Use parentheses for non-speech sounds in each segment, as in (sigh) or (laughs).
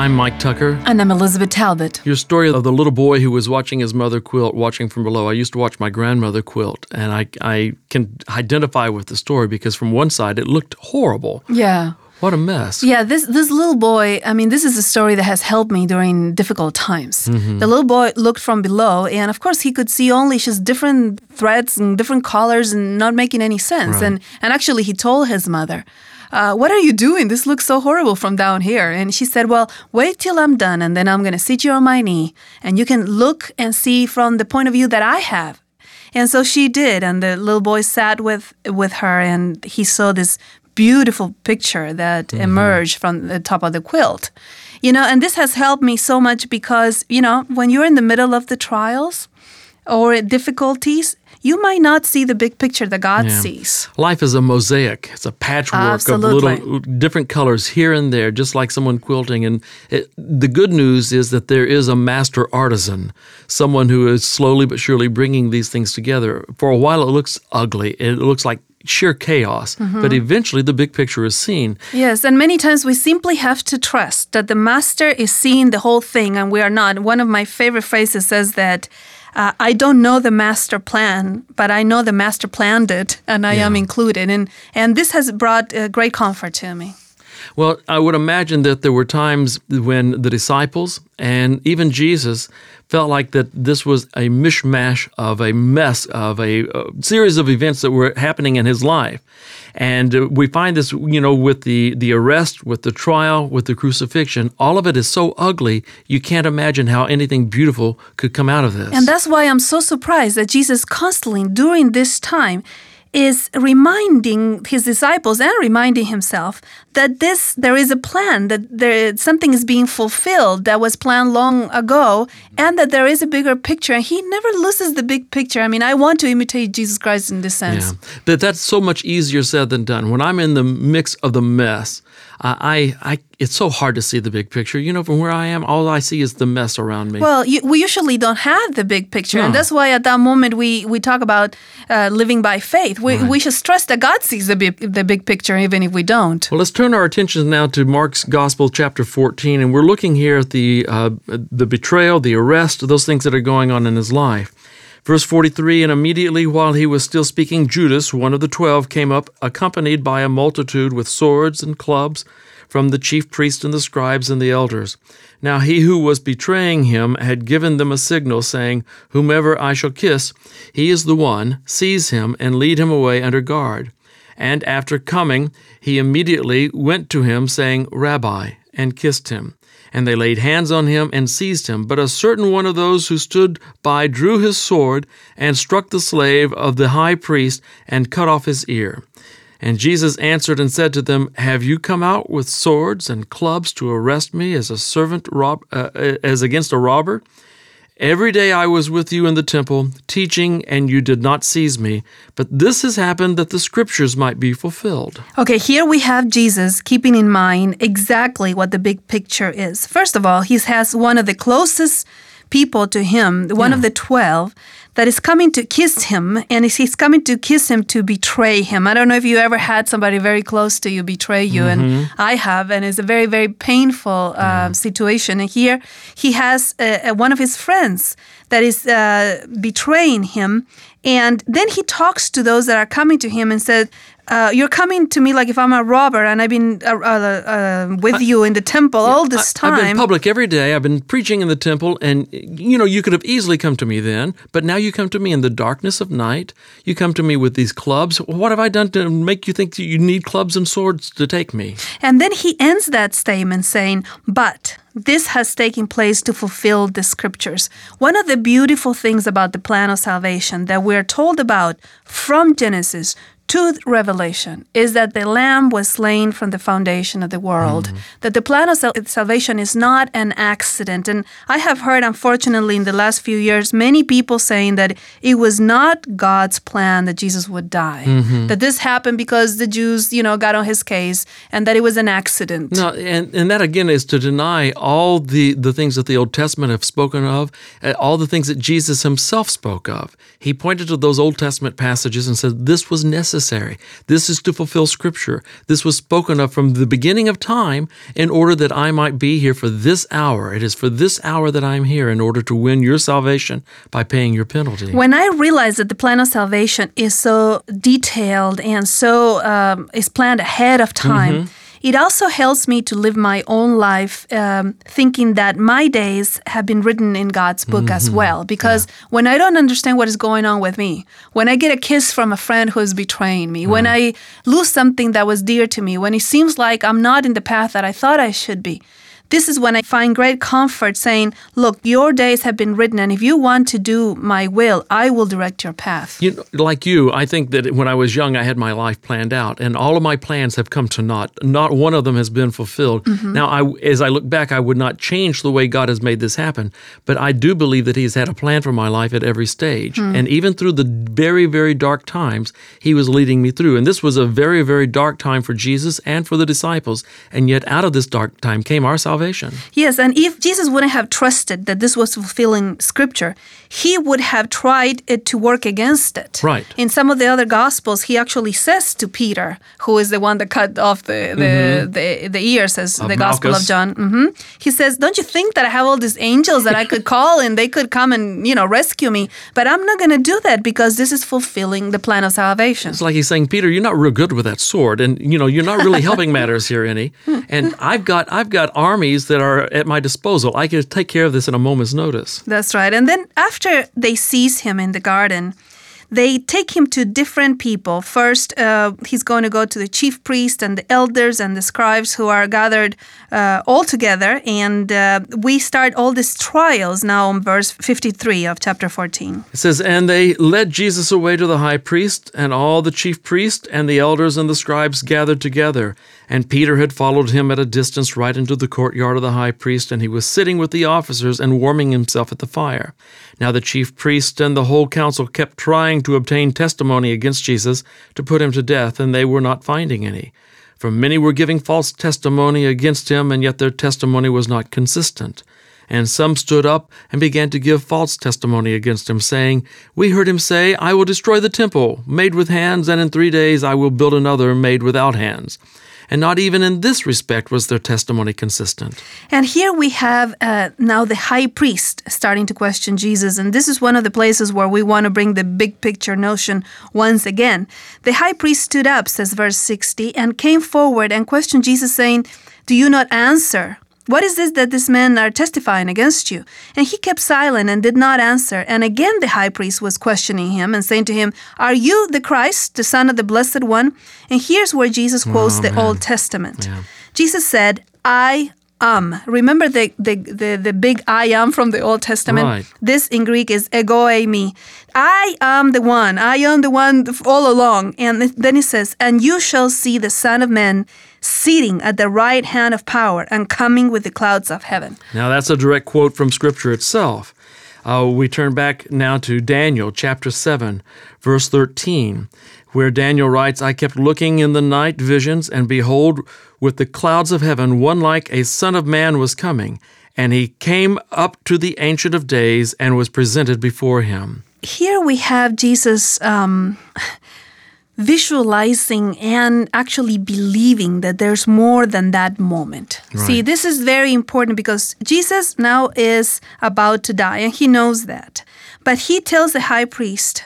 I'm Mike Tucker. And I'm Elizabeth Talbot. Your story of the little boy who was watching his mother quilt, watching from below. I used to watch my grandmother quilt, and I, I can identify with the story because from one side it looked horrible. Yeah. What a mess. Yeah, this this little boy, I mean, this is a story that has helped me during difficult times. Mm-hmm. The little boy looked from below, and of course, he could see only just different threads and different colors and not making any sense. Right. And, and actually, he told his mother, uh, What are you doing? This looks so horrible from down here. And she said, Well, wait till I'm done, and then I'm going to sit you on my knee, and you can look and see from the point of view that I have. And so she did, and the little boy sat with with her, and he saw this beautiful picture that emerged from the top of the quilt. You know, and this has helped me so much because, you know, when you're in the middle of the trials or difficulties, you might not see the big picture that God Yeah. sees. Life is a mosaic. It's a patchwork Absolutely. of little different colors here and there, just like someone quilting. And it, the good news is that there is a master artisan, someone who is slowly but surely bringing these things together. For a while, it looks ugly. It looks like sheer chaos, Mm-hmm. but eventually the big picture is seen. Yes, and many times we simply have to trust that the master is seeing the whole thing and we are not. One of my favorite phrases says that uh, I don't know the master plan, but I know the master planned it and I am included. And, and this has brought uh, great comfort to me. Well, I would imagine that there were times when the disciples and even Jesus felt like that this was a mishmash of a mess of a, uh series of events that were happening in his life. And uh, we find this, you know, with the, the arrest, with the trial, with the crucifixion, all of it is so ugly, you can't imagine how anything beautiful could come out of this. And that's why I'm so surprised that Jesus constantly during this time is reminding his disciples and reminding himself that this there is a plan that there something is being fulfilled that was planned long ago and that there is a bigger picture and he never loses the big picture. I mean, I want to imitate Jesus Christ in this sense. Yeah, that that's so much easier said than done. When I'm in the mix of the mess, uh, I, I, it's so hard to see the big picture. You know, from where I am, all I see is the mess around me. Well, you, we usually don't have the big picture, and that's why at that moment we, we talk about uh, living by faith. We, we should stress that God sees the big, the big picture, even if we don't. Well, let's turn our attention now to Mark's Gospel, chapter 14, and we're looking here at the uh, the betrayal, the arrest, those things that are going on in his life. Verse 43 And immediately while he was still speaking, Judas, one of the twelve, came up, accompanied by a multitude with swords and clubs from the chief priests and the scribes and the elders. Now he who was betraying him had given them a signal, saying, Whomever I shall kiss, he is the one, seize him and lead him away under guard. And after coming, he immediately went to him, saying, Rabbi, and kissed him. And they laid hands on him and seized him. But a certain one of those who stood by drew his sword and struck the slave of the high priest and cut off his ear. And Jesus answered and said to them, Have you come out with swords and clubs to arrest me as a servant rob, uh, as against a robber? Every day I was with you in the temple, teaching, and you did not seize me. But this has happened that the scriptures might be fulfilled. Okay, here we have Jesus keeping in mind exactly what the big picture is. First of all, he has one of the closest people to him, one of the 12, that is coming to kiss him, and he's coming to kiss him to betray him. I don't know if you ever had somebody very close to you betray you, and I have, and it's a very, very painful uh, situation. And here he has uh, one of his friends that is uh, betraying him. And then he talks to those that are coming to him and said, uh, "You're coming to me like if I'm a robber, and I've been uh, uh, uh, with you in the temple all this I- I've been time." public every day. I've been preaching in the temple, and you know, you could have easily come to me then, but now you come to me in the darkness of night. You come to me with these clubs. What have I done to make you think that you need clubs and swords to take me? And then he ends that statement saying, But this has taken place to fulfill the scriptures. One of the beautiful things about the plan of salvation that we're told about from Genesis to Revelation is that the Lamb was slain from the foundation of the world, Mm-hmm. that the plan of sal- salvation is not an accident. And I have heard, unfortunately, in the last few years, many people saying that it was not God's plan that Jesus would die, Mm-hmm. that this happened because the Jews, you know, got on his case, and that it was an accident. No, and, and that again is to deny all the, the things that the Old Testament have spoken of, uh, all the things that Jesus himself spoke of. He pointed to those Old Testament passages and said, This was necessary. This is to fulfill Scripture. This was spoken of from the beginning of time in order that I might be here for this hour. It is for this hour that I'm here in order to win your salvation by paying your penalty. When I realized that the plan of salvation is so detailed and so um, is planned ahead of time, it also helps me to live my own life um, thinking that my days have been written in God's book as well. Because when I don't understand what is going on with me, when I get a kiss from a friend who is betraying me, when I lose something that was dear to me, when it seems like I'm not in the path that I thought I should be, this is when I find great comfort saying, Look, your days have been written, and if you want to do my will, I will direct your path. You know, like you, I think that when I was young, I had my life planned out, and all of my plans have come to naught. Not one of them has been fulfilled. Mm-hmm. Now, I, as I look back, I would not change the way God has made this happen, but I do believe that He's had a plan for my life at every stage, mm. and even through the very, very dark times, He was leading me through. And this was a very, very dark time for Jesus and for the disciples, and yet out of this dark time came our salvation. Yes, and if Jesus wouldn't have trusted that this was fulfilling scripture, he would have tried it to work against it. Right. In some of the other gospels, he actually says to Peter, who is the one that cut off the the, the, the ears, as the Gospel of Malchus. John. hmm He says, "Don't you think that I have all these angels that I could (laughs) call and they could come and you know rescue me? But I'm not going to do that because this is fulfilling the plan of salvation." It's like he's saying, Peter, you're not real good with that sword, and you know you're not really helping (laughs) matters here any. And I've got I've got armies that are at my disposal. I can take care of this in a moment's notice. That's right. And then after they seize him in the garden, they take him to different people. First, uh, he's going to go to the chief priest and the elders and the scribes who are gathered uh, all together. And uh, we start all these trials now on verse 53 of chapter 14. It says, and they led Jesus away to the high priest, and all the chief priests and the elders and the scribes gathered together. And Peter had followed him at a distance right into the courtyard of the high priest, and he was sitting with the officers and warming himself at the fire. Now the chief priest and the whole council kept trying to obtain testimony against Jesus to put him to death, and they were not finding any. For many were giving false testimony against him, and yet their testimony was not consistent. And some stood up and began to give false testimony against him, saying, We heard him say, I will destroy the temple made with hands, and in three days I will build another made without hands. And not even in this respect was their testimony consistent. And here we have uh, now the high priest starting to question Jesus. And this is one of the places where we want to bring the big picture notion once again. The high priest stood up, says verse 60, and came forward and questioned Jesus, saying, Do you not answer? What is this that these men are testifying against you? And he kept silent and did not answer. And again the high priest was questioning him and saying to him, Are you the Christ, the Son of the Blessed One? And here's where Jesus oh, quotes the Old Testament. Jesus said, I am. Remember the, the, the, the big I am from the Old Testament? Right. This in Greek is ego eimi. I am the one. I am the one all along. And then he says, And you shall see the Son of Man sitting at the right hand of power and coming with the clouds of heaven. Now, that's a direct quote from Scripture itself. Uh, we turn back now to Daniel chapter 7, verse 13, where Daniel writes, I kept looking in the night visions, and behold, with the clouds of heaven, one like a Son of Man was coming. And he came up to the Ancient of Days and was presented before him. Here we have Jesus um, visualizing and actually believing that there's more than that moment. See, this is very important because Jesus now is about to die and he knows that. But he tells the high priest,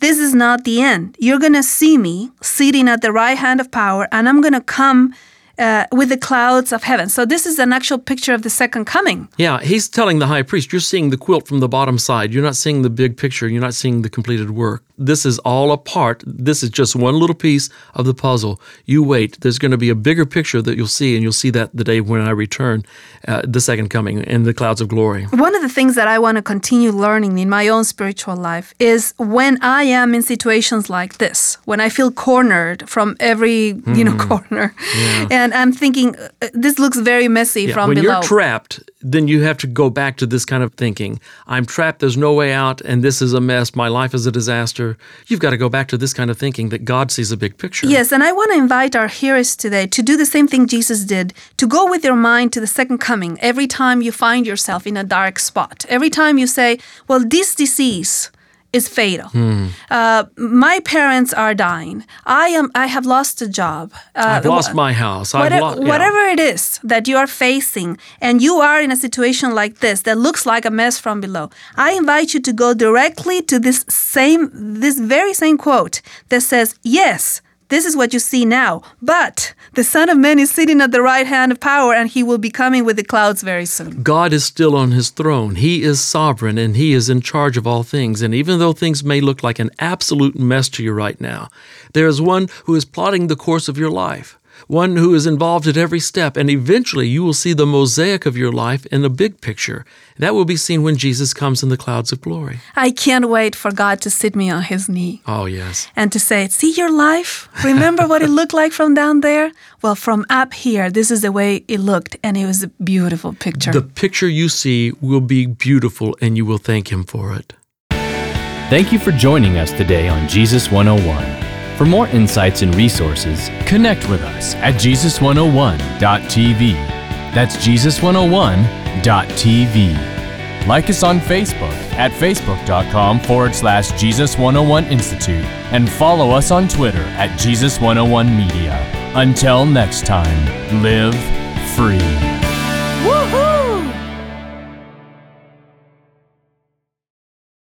This is not the end. You're going to see me sitting at the right hand of power, and I'm going to come uh, with the clouds of heaven. So this is an actual picture of the second coming. Yeah, he's telling the high priest, you're seeing the quilt from the bottom side. You're not seeing the big picture. You're not seeing the completed work. This is all a part. This is just one little piece of the puzzle. You wait. There's going to be a bigger picture that you'll see, and you'll see that the day when I return, uh, the second coming in the clouds of glory. One of the things that I want to continue learning in my own spiritual life is when I am in situations like this, when I feel cornered from every you know corner, and I'm thinking uh, this looks very messy Yeah, from when below. you're trapped, then you have to go back to this kind of thinking. I'm trapped, there's no way out, and this is a mess. My life is a disaster. You've got to go back to this kind of thinking that God sees a big picture. Yes, and I want to invite our hearers today to do the same thing Jesus did to go with your mind to the second coming every time you find yourself in a dark spot. Every time you say, Well, this disease is fatal. Hmm. Uh, my parents are dying. I am. I have lost a job. Uh, I've lost my house. I've Whate- lost whatever it is that you are facing, and you are in a situation like this that looks like a mess from below, I invite you to go directly to this same, this very same quote that says, "Yes, this is what you see now, but the Son of Man is sitting at the right hand of power, and He will be coming with the clouds very soon." God is still on his throne. He is sovereign and he is in charge of all things. And even though things may look like an absolute mess to you right now, there is one who is plotting the course of your life, one who is involved at every step. And eventually you will see the mosaic of your life in the big picture. That will be seen when Jesus comes in the clouds of glory. I can't wait for God to sit me on His knee. Oh, yes. and to say, See your life? Remember what it looked like from down there? Well, from up here, this is the way it looked, and it was a beautiful picture. The picture you see will be beautiful and you will thank him for it. Thank you for joining us today on Jesus 101. For more insights and resources, connect with us at Jesus101.tv. That's Jesus101.tv. Like us on Facebook at facebook.com forward slash Jesus101 Institute and follow us on Twitter at Jesus101 Media. Until next time, live free.